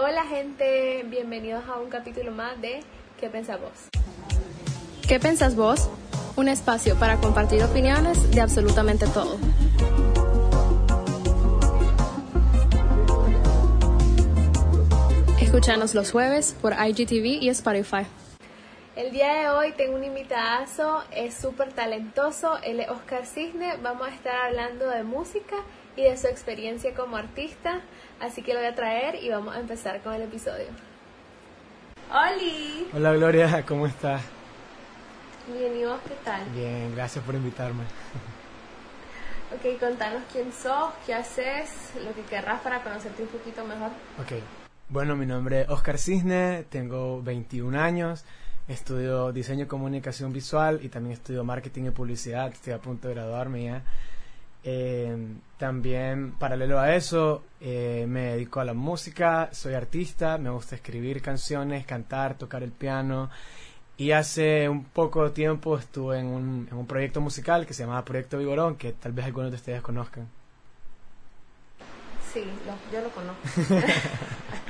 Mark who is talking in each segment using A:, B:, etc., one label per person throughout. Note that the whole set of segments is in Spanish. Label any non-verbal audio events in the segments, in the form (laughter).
A: Hola gente, bienvenidos a un capítulo más de ¿Qué pensás vos?
B: ¿Qué pensás vos? Un espacio para compartir opiniones de absolutamente todo. Escúchanos los jueves por IGTV y Spotify.
A: El día de hoy tengo un invitadazo, es súper talentoso, él es Oscar Cisne, vamos a estar hablando de música y de su experiencia como artista, así que lo voy a traer y vamos a empezar con el episodio. ¡Holi!
C: Hola Gloria, ¿cómo estás?
A: Bien, ¿y vos qué tal?
C: Bien, gracias por invitarme.
A: Ok, contanos quién sos, qué haces, lo que querrás para conocerte un poquito mejor.
C: Ok, bueno, mi nombre es Oscar Cisne, tengo 21 años, estudio diseño y comunicación visual y también estudio marketing y publicidad, estoy a punto de graduarme ya. Eh, también, paralelo a eso, eh, me dedico a la música, soy artista, me gusta escribir canciones, cantar, tocar el piano. Y hace un poco tiempo estuve en un, en un proyecto musical que se llamaba Proyecto Vigorón, que tal vez algunos de ustedes conozcan.
A: Sí, yo lo conozco. (laughs)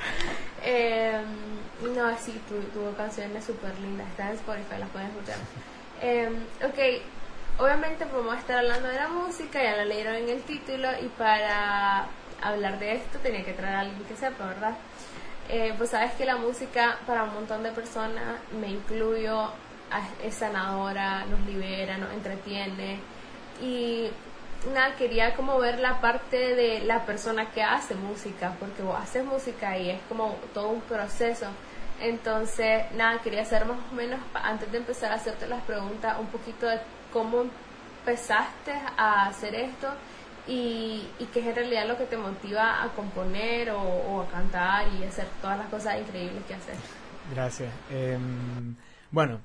A: (laughs) eh, no, sí, tuvo canciones súper lindas. Están en Spotify, las pueden escuchar. Eh, ok, obviamente vamos a estar hablando de la música, ya lo leyeron en el título, y para hablar de esto tenía que traer a alguien que sepa, ¿verdad? Eh, pues sabes que la música para un montón de personas, me incluyo, es sanadora, nos libera, nos entretiene y nada, quería como ver la parte de la persona que hace música, porque vos haces música y es como todo un proceso. Entonces, nada, quería hacer más o menos, antes de empezar a hacerte las preguntas, un poquito de cómo empezaste a hacer esto y, qué es en realidad lo que te motiva a componer o, a cantar y hacer todas las cosas increíbles que haces.
C: Gracias. Em, bueno,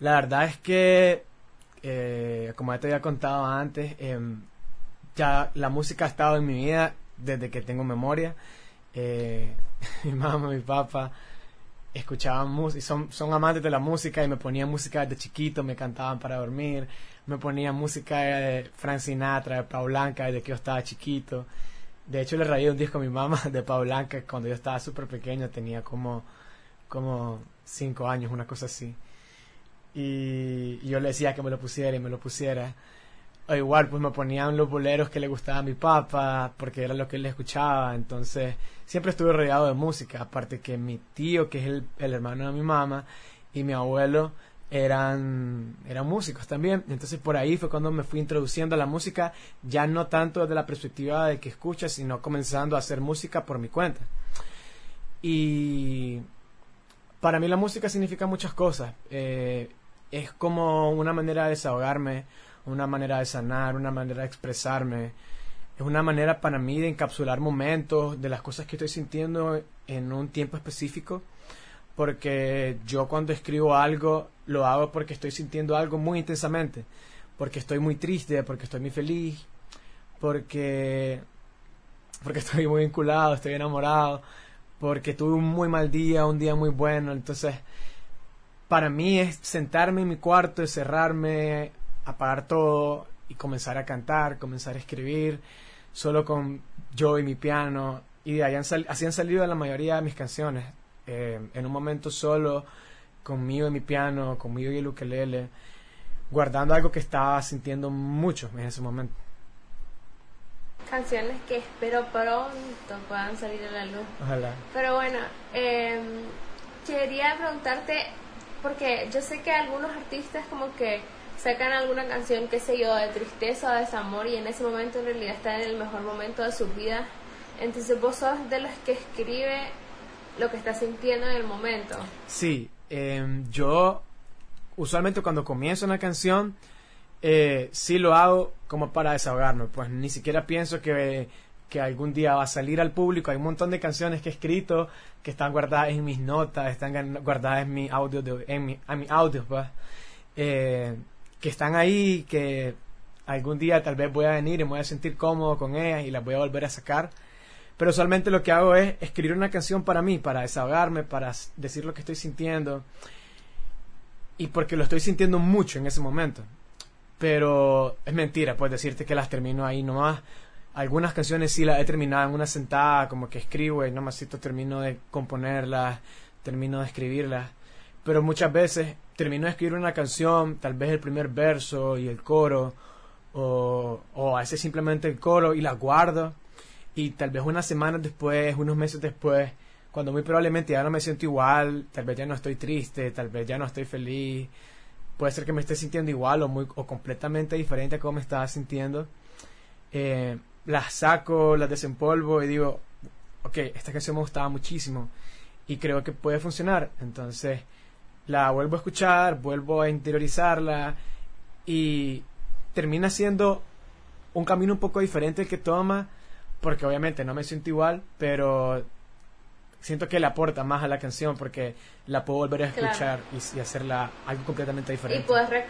C: la verdad es que, eh, como ya te había contado antes, em, ya la música ha estado en mi vida desde que tengo memoria. Eh, (laughs) mi mamá, mi papá escuchaban música, son, son amantes de la música y me ponían música desde chiquito, me cantaban para dormir me ponía música de Frank Sinatra, de Pau Blanca, desde que yo estaba chiquito. De hecho, le rayé un disco a mi mamá de Pau Blanca cuando yo estaba súper pequeño, tenía como, como cinco años, una cosa así. Y, yo le decía que me lo pusiera y me lo pusiera. O igual, pues me ponían los boleros que le gustaba a mi papá, porque era lo que él escuchaba. Entonces, siempre estuve rodeado de música. Aparte que mi tío, que es el, el hermano de mi mamá, y mi abuelo eran, eran músicos también. Entonces por ahí fue cuando me fui introduciendo a la música, ya no tanto desde la perspectiva de que escuchas, sino comenzando a hacer música por mi cuenta. Y para mí la música significa muchas cosas. Eh, es como una manera de desahogarme, una manera de sanar, una manera de expresarme. Es una manera para mí de encapsular momentos de las cosas que estoy sintiendo en un tiempo específico porque yo cuando escribo algo lo hago porque estoy sintiendo algo muy intensamente, porque estoy muy triste, porque estoy muy feliz, porque porque (laughs) estoy muy vinculado, estoy enamorado, porque tuve un muy mal día, un día muy bueno, entonces para mí es sentarme en mi cuarto, encerrarme, apagar todo y comenzar a cantar, comenzar a escribir, solo con yo y mi piano, y de ahí así han salido la mayoría de mis canciones eh, en un momento solo, conmigo y mi piano, conmigo y el ukelele, guardando algo que estaba sintiendo mucho en ese momento.
A: Canciones que espero pronto puedan salir a la luz.
C: Ojalá.
A: Pero bueno, eh, quería preguntarte, porque yo sé que algunos artistas como que sacan alguna canción, qué sé yo, de tristeza o desamor y en ese momento en realidad están en el mejor momento de su vida. Entonces vos sos de los que escribe lo que estás sintiendo en el momento.
C: Sí, em, yo usualmente cuando comienzo una canción, eh, sí lo hago como para desahogarme, pues ni siquiera pienso que, que algún día va a salir al público. Hay un montón de canciones que he escrito que están guardadas en mis notas, están guardadas en mi audio, de, en mi, mi audio, pues, eh, que están ahí, que algún día tal vez voy a venir y me voy a sentir cómodo con ellas y las voy a volver a sacar. Pero usualmente lo que hago es escribir una canción para mí, para desahogarme, para decir lo que estoy sintiendo. Y porque lo estoy sintiendo mucho en ese momento. Pero es mentira, pues decirte que las termino ahí nomás. algunas canciones sí las he terminado en una sentada, como que escribo y nomás termino de componerlas, termino de escribirlas. Pero muchas veces termino de escribir una canción, tal vez el primer verso y el coro, o, o a veces simplemente el coro y la guardo. Y tal vez unas semanas después, unos meses después, cuando muy probablemente ya no me siento igual, tal vez ya no estoy triste, tal vez ya no estoy feliz, puede ser que me esté sintiendo igual o, muy, o completamente diferente a cómo me estaba sintiendo. Eh, las saco, las desempolvo y digo, ok, esta canción me gustaba muchísimo y creo que puede funcionar. Entonces la vuelvo a escuchar, vuelvo a interiorizarla y termina siendo un camino un poco diferente el que toma, porque obviamente no me siento igual, pero siento que le aporta más a la canción porque la puedo volver a escuchar y, hacerla algo completamente diferente.
A: Y puedes,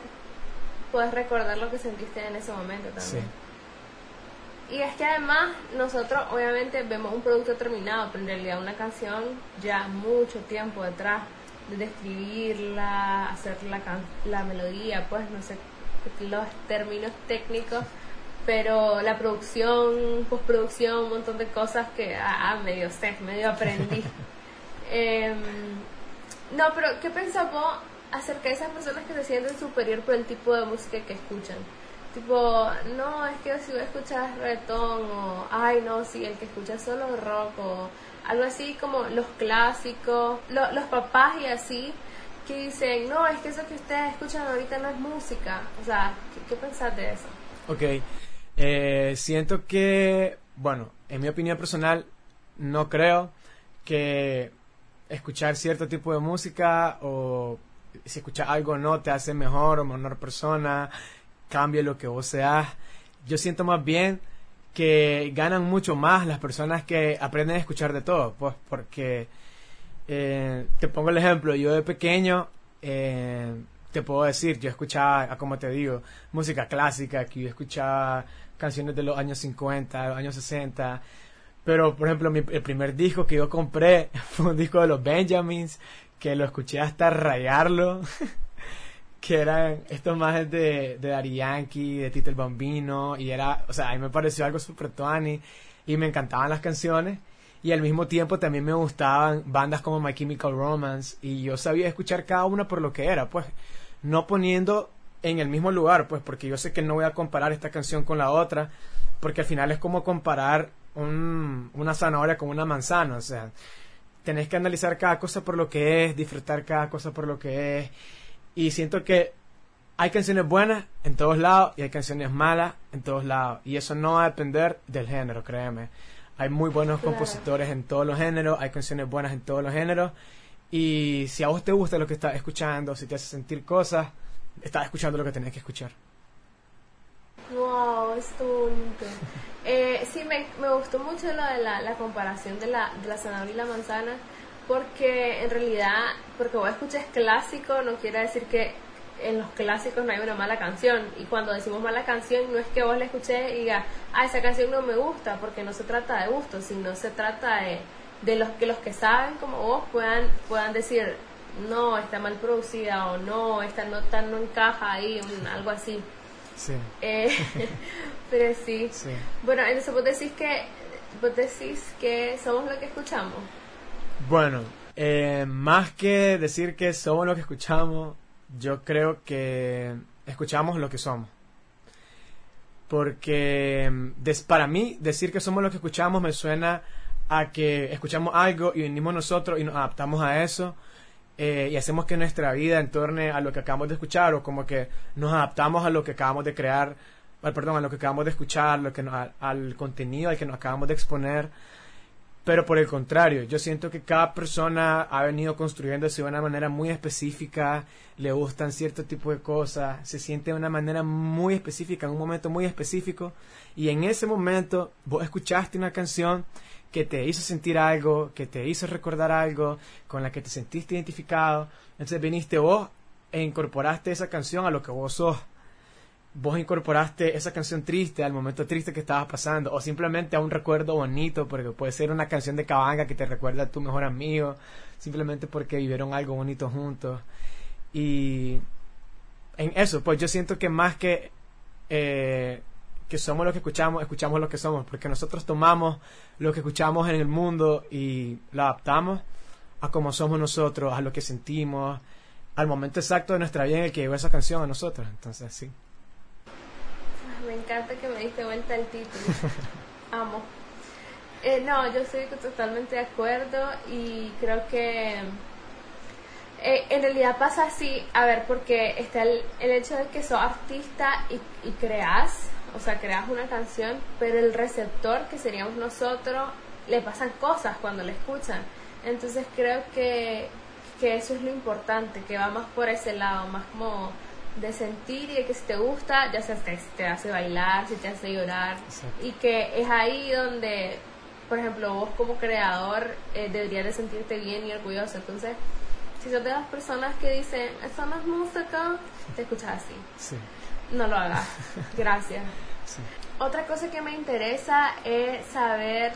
A: puedes recordar lo que sentiste en ese momento también. Sí. Y es que además nosotros obviamente vemos un producto terminado, pero en realidad una canción ya mucho tiempo detrás de escribirla, hacer la, la melodía, pues no sé los términos técnicos, pero la producción, postproducción, un montón de cosas que ah, ah medio sé, medio aprendí. (laughs) Em, no, pero ¿qué pensás vos acerca de esas personas que se sienten superior por el tipo de música que escuchan? Tipo, no, es que si voy a escuchar reggaetón o, ay, no, si el que escucha solo rock o algo así como los clásicos, los papás y así, que dicen, no, es que eso que ustedes escuchan ahorita no es música. O sea, ¿qué, pensás de eso?
C: Ok, eh, siento que, bueno, en mi opinión personal, no creo que escuchar cierto tipo de música o si escuchas algo no te hace mejor o menor persona cambie lo que vos seas. Yo siento más bien que ganan mucho más las personas que aprenden a escuchar de todo, pues porque eh, te pongo el ejemplo, yo de pequeño eh, te puedo decir, yo escuchaba, como te digo, música clásica, que yo escuchaba canciones de los años 50, de los años 60, pero por ejemplo el primer disco que yo compré (laughs) fue un disco de los Benjamins, que lo escuché hasta rayarlo. (laughs) que eran estos más de, de Dari Yankee, de Tito el Bambino, y era, o sea, a mí me pareció algo super tuani, y me encantaban las canciones, y al mismo tiempo también me gustaban bandas como My Chemical Romance, y yo sabía escuchar cada una por lo que era, pues, no poniendo en el mismo lugar, pues, porque yo sé que no voy a comparar esta canción con la otra, porque al final es como comparar un, una zanahoria con una manzana, o sea, tenés que analizar cada cosa por lo que es, disfrutar cada cosa por lo que es, y siento que hay canciones buenas en todos lados y hay canciones malas en todos lados. Y eso no va a depender del género, créeme. Hay muy buenos compositores en todos los géneros, hay canciones buenas en todos los géneros. Y si a vos te gusta lo que estás escuchando, si te hace sentir cosas, estás escuchando lo que tenés que escuchar.
A: Wow, es bonito. (laughs) eh, sí, me, me, gustó mucho lo de la, la comparación de la, de la zanahoria y la manzana porque en realidad, porque vos escuches clásico no quiere decir que en los clásicos no hay una mala canción. Y cuando decimos mala canción, no es que vos la escuches y digas, ah, esa canción no me gusta, porque no se trata de gusto, sino se trata de, de los que los que saben como vos puedan, puedan decir, no, está mal producida o no, esta nota no encaja ahí, (laughs) algo así.
C: Sí.
A: Eh, (laughs) pero sí. sí. Bueno, entonces vos decís que, vos decís que somos lo que escuchamos.
C: Bueno, eh, más que decir que somos lo que escuchamos, yo creo que escuchamos lo que somos. Porque para mí decir que somos lo que escuchamos me suena a que escuchamos algo y venimos nosotros y nos adaptamos a eso eh, y hacemos que nuestra vida en torno a lo que acabamos de escuchar o como que nos adaptamos a lo que acabamos de crear, perdón, a lo que acabamos de escuchar, lo que al contenido al que nos acabamos de exponer. Pero por el contrario, yo siento que cada persona ha venido construyéndose de una manera muy específica, le gustan cierto tipo de cosas, se siente de una manera muy específica, en un momento muy específico, y en ese momento vos escuchaste una canción que te hizo sentir algo, que te hizo recordar algo, con la que te sentiste identificado, entonces viniste vos e incorporaste esa canción a lo que vos sos vos incorporaste esa canción triste al momento triste que estabas pasando o simplemente a un recuerdo bonito porque puede ser una canción de cabanga que te recuerda a tu mejor amigo simplemente porque vivieron algo bonito juntos y en eso pues yo siento que más que eh, que somos lo que escuchamos, escuchamos lo que somos, porque nosotros tomamos lo que escuchamos en el mundo y lo adaptamos a cómo somos nosotros, a lo que sentimos, al momento exacto de nuestra vida en el que llegó esa canción a nosotros. Entonces, sí.
A: Encanta que me diste vuelta el título. (laughs) Amo. Eh, no, yo estoy totalmente de acuerdo y creo que eh, en realidad pasa así, a ver, porque está el, el hecho de que sos artista y, y creas, o sea, creas una canción, pero el receptor, que seríamos nosotros, le pasan cosas cuando le escuchan. Entonces creo que, que eso es lo importante, que va más por ese lado, más como de sentir y de que si te gusta, ya sea si te hace bailar, si te hace llorar, y que es ahí donde, por ejemplo, vos como creador eh, deberías de sentirte bien y orgulloso. Entonces, si sos de las personas que dicen, eso no es música, te escuchas así.
C: Sí.
A: No lo hagas. (laughs) Gracias. Otra cosa que me interesa es saber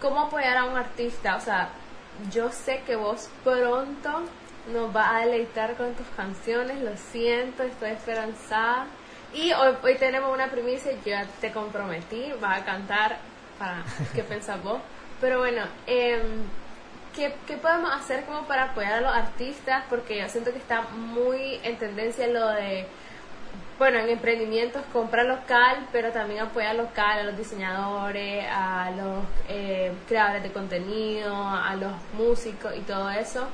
A: cómo apoyar a un artista. O sea, yo sé que vos pronto nos vas a deleitar con tus canciones, lo siento, estoy esperanzada. Y hoy, hoy tenemos una primicia, yo ya te comprometí, vas a cantar para (laughs) qué pensás vos. Pero bueno, eh, ¿qué, ¿qué, podemos hacer como para apoyar a los artistas? Porque yo siento que está muy en tendencia lo de, bueno, en emprendimientos compra local, pero también apoya local a los diseñadores, a los eh, creadores de contenido, a los músicos y todo eso.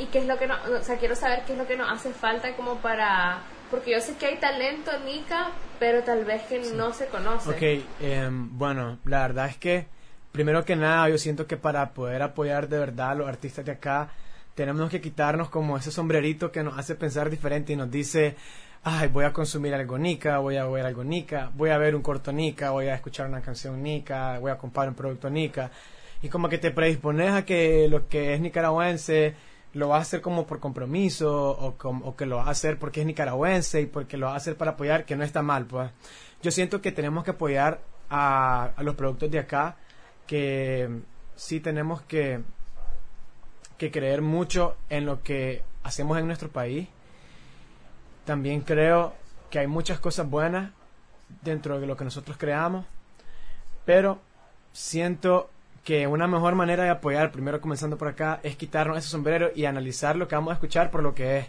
A: Y qué es lo que no, o sea, quiero saber qué es lo que nos hace falta como para, porque yo sé que hay talento, Nika, pero tal vez que sí. no se conoce.
C: Ok, eh, bueno, la verdad es que primero que nada, yo siento que para poder apoyar de verdad a los artistas de acá, tenemos que quitarnos como ese sombrerito que nos hace pensar diferente y nos dice, ay, voy a consumir algo Nica, voy a ver algo Nica, voy a ver un corto Nica, voy a escuchar una canción Nica, voy a comprar un producto Nica. Y como que te predispones a que lo que es nicaragüense lo vas a hacer como por compromiso o, que lo vas a hacer porque es nicaragüense y porque lo vas a hacer para apoyar, que no está mal, pues. Yo siento que tenemos que apoyar a, a los productos de acá, que sí tenemos que, que creer mucho en lo que hacemos en nuestro país. También creo que hay muchas cosas buenas dentro de lo que nosotros creamos, pero siento que una mejor manera de apoyar, primero comenzando por acá, es quitarnos ese sombrero y analizar lo que vamos a escuchar por lo que es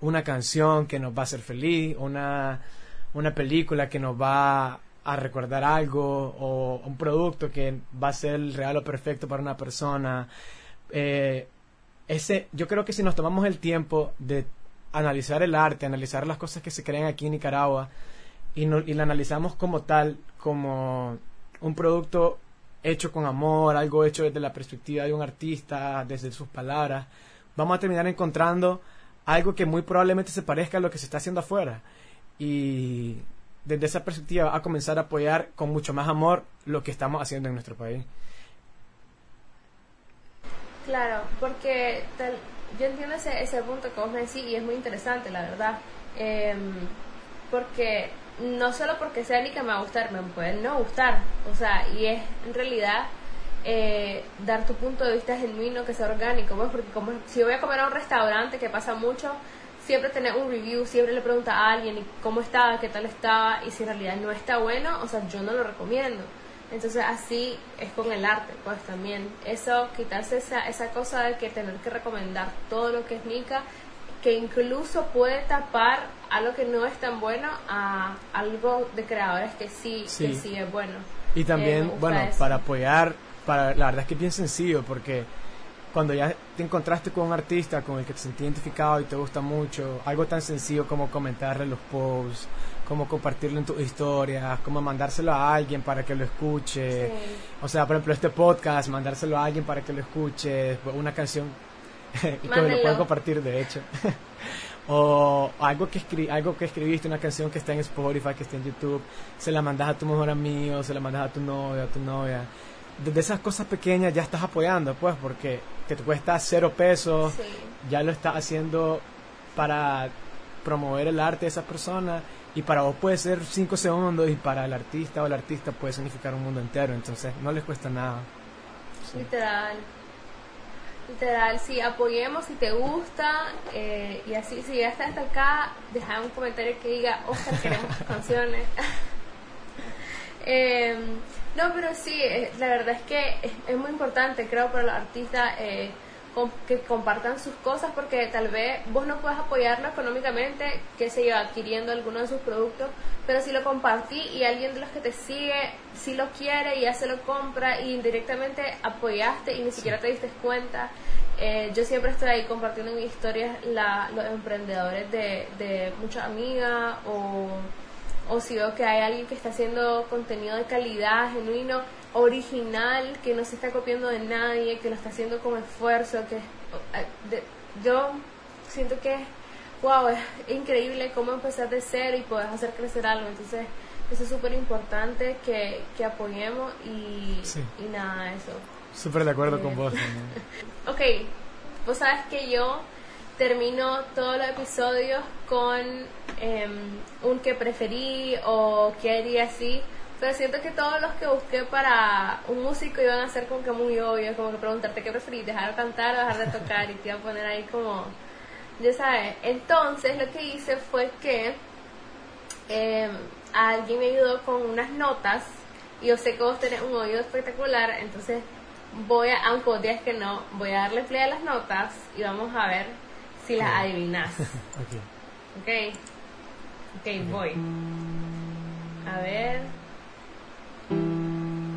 C: una canción que nos va a hacer feliz, una, una película que nos va a recordar algo o un producto que va a ser el regalo perfecto para una persona. Eh, ese, yo creo que si nos tomamos el tiempo de analizar el arte, analizar las cosas que se crean aquí en Nicaragua y, no, y la analizamos como tal, como un producto hecho con amor, algo hecho desde la perspectiva de un artista, desde sus palabras, vamos a terminar encontrando algo que muy probablemente se parezca a lo que se está haciendo afuera. Y desde esa perspectiva a comenzar a apoyar con mucho más amor lo que estamos haciendo en nuestro país.
A: Claro, porque tal, yo entiendo ese, ese punto que vos me decís y es muy interesante, la verdad. Eh, porque no solo porque sea ni que me va a gustar, me puede no gustar. O sea, y es en realidad eh, dar tu punto de vista genuino, que sea orgánico. Pues, porque como si voy a comer a un restaurante, que pasa mucho, siempre tener un review, siempre le pregunta a alguien cómo estaba, qué tal estaba, y si en realidad no está bueno, o sea, yo no lo recomiendo. Entonces así es con el arte, pues también. Eso, quitarse esa, esa cosa de que tener que recomendar todo lo que es Nika, que incluso puede tapar algo que no es tan bueno a algo de creadores que sí, sí. que sí es bueno.
C: Y también, eh, bueno, eso. para apoyar, para, la verdad es que es bien sencillo, porque cuando ya te encontraste con un artista con el que te sentí identificado y te gusta mucho, algo tan sencillo como comentarle los posts, como compartirlo en tus historias, como mandárselo a alguien para que lo escuche. Sí. O sea, por ejemplo, este podcast, mandárselo a alguien para que lo escuche, una canción (laughs) y que lo pueden compartir, de hecho. (laughs) o algo que, escri algo que escribiste, una canción que está en Spotify, que está en YouTube, se la mandas a tu mejor amigo, se la mandas a tu novio, a tu novia. Desde esas cosas pequeñas ya estás apoyando, pues, porque que te cuesta cero pesos,
A: sí.
C: ya lo estás haciendo para promover el arte de esa persona y para vos puede ser cinco segundos y para el artista o el artista puede significar un mundo entero, entonces no les cuesta nada.
A: Sí. Literal. Literal, sí, apoyemos si te gusta eh, y así, si ya estás hasta acá, deja un comentario que diga, Oscar, queremos tus (laughs) canciones. (laughs) Em, no, pero sí, eh, la verdad es que es, muy importante, creo, para los artistas eh, que compartan sus cosas porque tal vez vos no puedes apoyarlo económicamente, que se yo, adquiriendo alguno de sus productos, pero si lo compartí y alguien de los que te sigue si lo quiere y ya se lo compra y indirectamente apoyaste y ni siquiera te diste cuenta. Eh, yo siempre estoy ahí compartiendo en mis historias la, los emprendedores de, de muchas amigas o, o si veo que hay alguien que está haciendo contenido de calidad, genuino, original, que no se está copiando de nadie, que lo está haciendo con esfuerzo, que eh, yo siento que wow, es increíble cómo empezar de cero y poder hacer crecer algo. Entonces, eso es súper importante que, que, apoyemos y, y nada, eso.
C: Súper de acuerdo con vos. (laughs)
A: ok, vos sabes que yo termino todos los episodios con em, un que preferí o qué haría así. Pero siento que todos los que busqué para un músico iban a ser como que muy obvios, como que preguntarte qué preferís, dejar de cantar o dejar de tocar, y te iba a poner ahí como, ya sabes. Entonces lo que hice fue que em, alguien me ayudó con unas notas, y yo sé que vos tenés un oído espectacular, entonces voy a, aunque vos digas que no, voy a darle play a las notas y vamos a ver si las adivinas. ok. Ok. Ok, voy. A ver.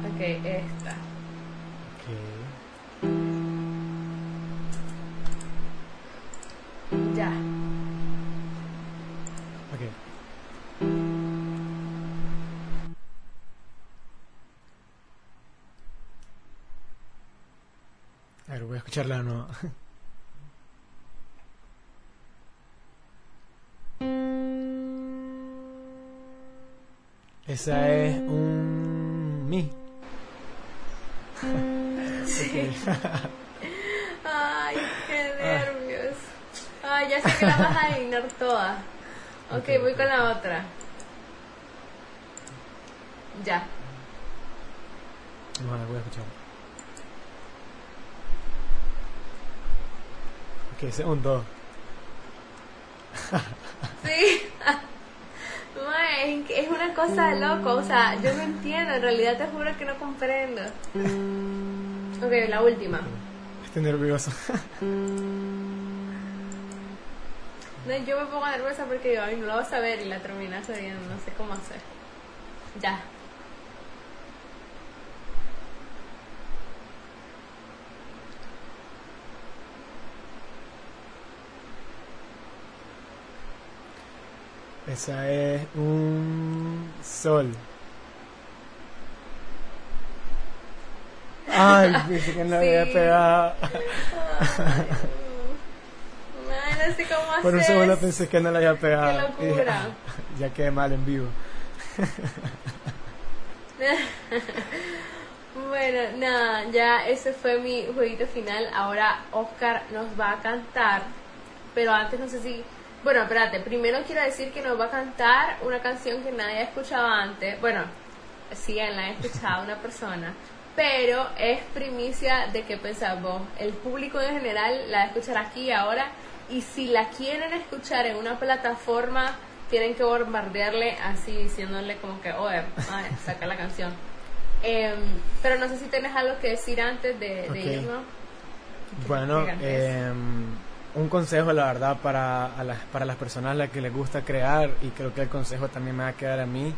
A: Ok, esta. Ya.
C: A ver, voy a escucharla no. (laughs) Esa es un mi. (laughs) (laughs)
A: Ay, qué nervios. Ay, ya sé que la vas a adivinar toda. Ok, voy con la otra. Ya.
C: Bueno, voy a escuchar. Ok, segundo.
A: sí. (laughs) es una cosa loco, o sea, yo no entiendo, en realidad te juro que no comprendo. Ok, la última.
C: Estoy nervioso.
A: No, yo me pongo nerviosa porque yo, no lo vas a ver y la terminas oyendo, no sé cómo hacer. Ya.
C: Esa es un sol. Ay, pensé que no había pegado.
A: no sé cómo hacer.
C: Por un segundo pensé que no la había pegado.
A: Qué locura. (laughs)
C: ya quedé mal en vivo. (laughs)
A: bueno, nada, ya ese fue mi jueguito final. Ahora Oscar nos va a cantar. Pero antes no sé si bueno, espérate, primero quiero decir que nos va a cantar una canción que nadie ha escuchado antes. Bueno, sí, la ha escuchado una persona, pero es primicia de que pensamos. El público en general la va a escuchar aquí ahora y si la quieren escuchar en una plataforma, tienen que bombardearle así diciéndole como que, oye, saca la canción. Em, pero no sé si tienes algo que decir antes de, de
C: Bueno, eh, un consejo, la verdad, para, las, para las personas a las que les gusta crear, y creo que el consejo también me va a quedar a mí,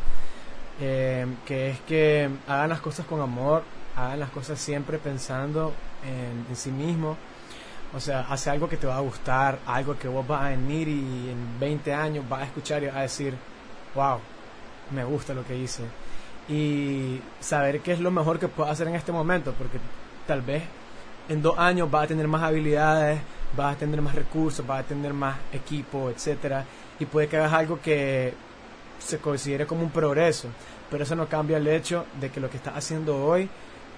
C: eh, que es que hagan las cosas con amor, hagan las cosas siempre pensando en, sí mismo. O sea, hace algo que te va a gustar, algo que vos vas a venir y en 20 años vas a escuchar y vas a decir, wow, me gusta lo que hice. Y saber qué es lo mejor que puedo hacer en este momento, porque tal vez en dos años vas a tener más habilidades, vas a tener más recursos, vas a tener más equipo, etcétera, y puede que hagas algo que se considere como un progreso, pero eso no cambia el hecho de que lo que estás haciendo hoy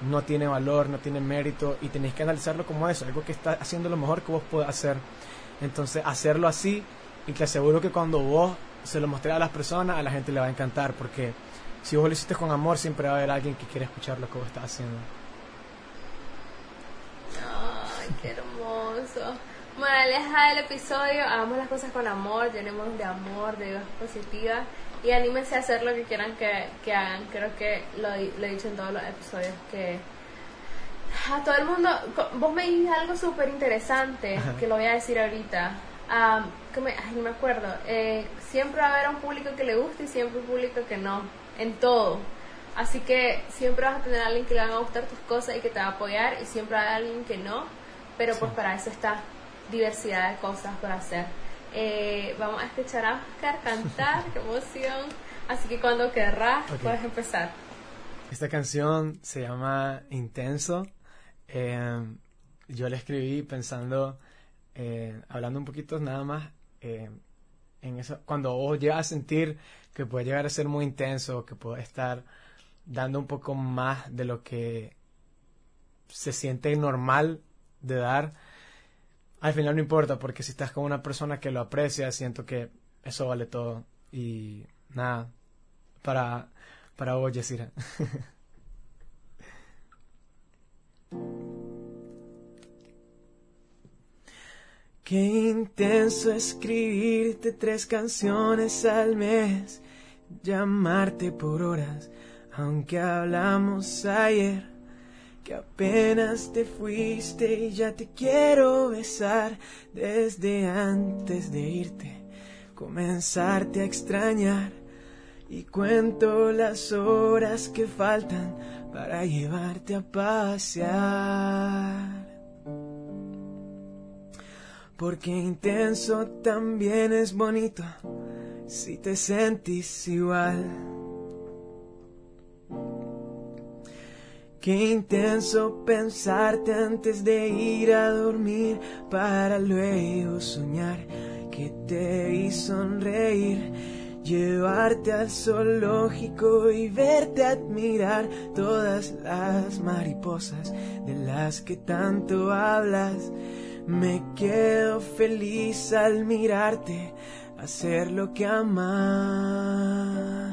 C: no tiene valor, no tiene mérito y tenéis que analizarlo como eso, algo que está haciendo lo mejor que vos puedas hacer. Entonces, hacerlo así y te aseguro que cuando vos se lo mostré a las personas, a la gente le va a encantar porque si vos lo hiciste con amor, siempre va a haber alguien que quiere escuchar lo que vos estás haciendo.
A: Ay, qué hermoso. Moraleja del episodio, hagamos las cosas con amor, llenemos de amor, de ideas positivas y anímense a hacer lo que quieran que, que hagan. Creo que lo, lo he dicho en todos los episodios que a todo el mundo, vos me dijiste algo súper interesante que lo voy a decir ahorita. que me, ay, no me acuerdo. Eh, siempre va a haber un público que le guste y siempre un público que no, en todo. Así que siempre vas a tener a alguien que le van a gustar tus cosas y que te va a apoyar y siempre va a haber alguien que no, pero pues para eso está diversidad de cosas por hacer. Eh, vamos a escuchar a Oscar cantar, (laughs) qué emoción. Así que cuando querrás puedes empezar.
C: Esta canción se llama Intenso eh, yo le escribí pensando, eh, hablando un poquito nada más, en eso, cuando vos llegas a sentir que puede llegar a ser muy intenso, que puede estar dando un poco más de lo que se siente normal de dar, al final no importa, porque si estás con una persona que lo aprecia, siento que eso vale todo. Y nada, para, para vos, Yesira. (laughs) Qué intenso escribirte tres canciones al mes, llamarte por horas, aunque hablamos ayer, que apenas te fuiste y ya te quiero besar desde antes de irte, comenzarte a extrañar y cuento las horas que faltan para llevarte a pasear. Porque intenso también es bonito si te sentís igual. Qué intenso pensarte antes de ir a dormir para luego soñar que te vi sonreír, llevarte al zoológico y verte admirar todas las mariposas de las que tanto hablas me quedo feliz al mirarte hacer lo que amas.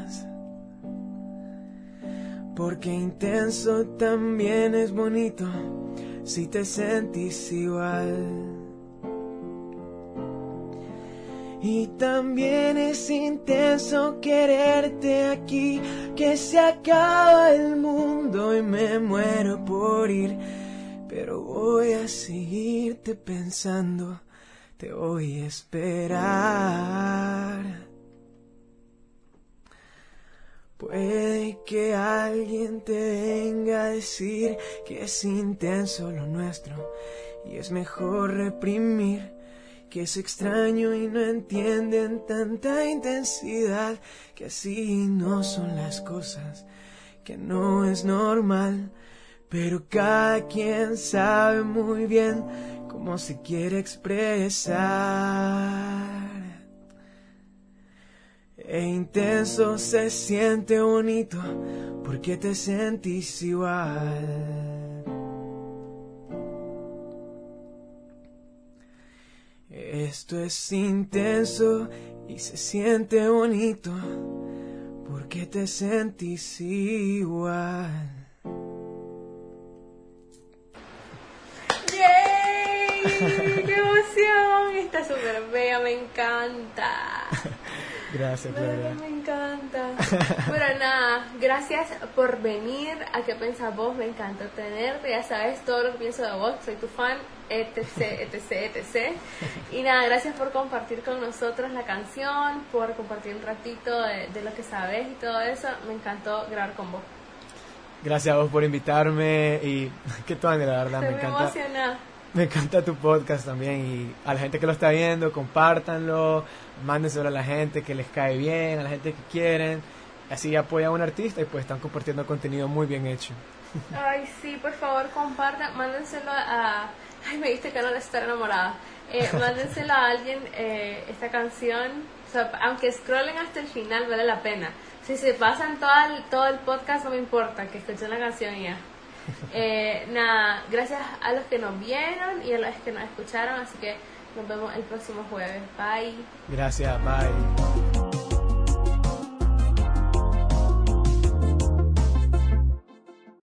C: Porque intenso también es bonito si te sentís igual. Y también es intenso quererte aquí, que se acaba el mundo y me muero por ir pero voy a seguirte pensando, te voy a esperar. Puede que alguien te venga a decir que es intenso lo nuestro y es mejor reprimir, que es extraño y no entienden tanta intensidad, que así no son las cosas, que no es normal pero cada quien sabe muy bien cómo se quiere expresar. E intenso se siente bonito porque te sentís igual. Esto es intenso y se siente bonito porque te sentís igual.
A: ¡Qué emoción! Está súper bella, me encanta. (laughs)
C: Gracias, Claudia.
A: Me encanta. (laughs) Bueno, nada, gracias por venir. ¿A qué pensás vos? Me encanta tenerte. Ya sabes todo lo que pienso de vos. Soy tu fan, etc, etc, etc. Y nada, gracias por compartir con nosotros la canción, por compartir un ratito de, lo que sabes y todo eso. Me encantó grabar con vos.
C: Gracias a vos por invitarme y (laughs) qué tal, la verdad, me encanta. (laughs) Me encanta tu podcast también y a la gente que lo está viendo, compártanlo, mándenselo a la gente que les cae bien, a la gente que quieren. Así apoyan a un artista y pues están compartiendo contenido muy bien hecho.
A: Ay, sí, por favor, compartan, mándenselo a... Ay, me diste que no de estar enamorada. Eh, (laughs) mándenselo a alguien eh, esta canción. O sea, aunque scrollen hasta el final, vale la pena. Si se pasan todo el, todo el podcast, no me importa, que escuchen la canción y ya. (laughs) Eh, nada, gracias a los que nos vieron y a los que nos escucharon, así que nos vemos el próximo jueves. Bye.
C: Gracias, bye.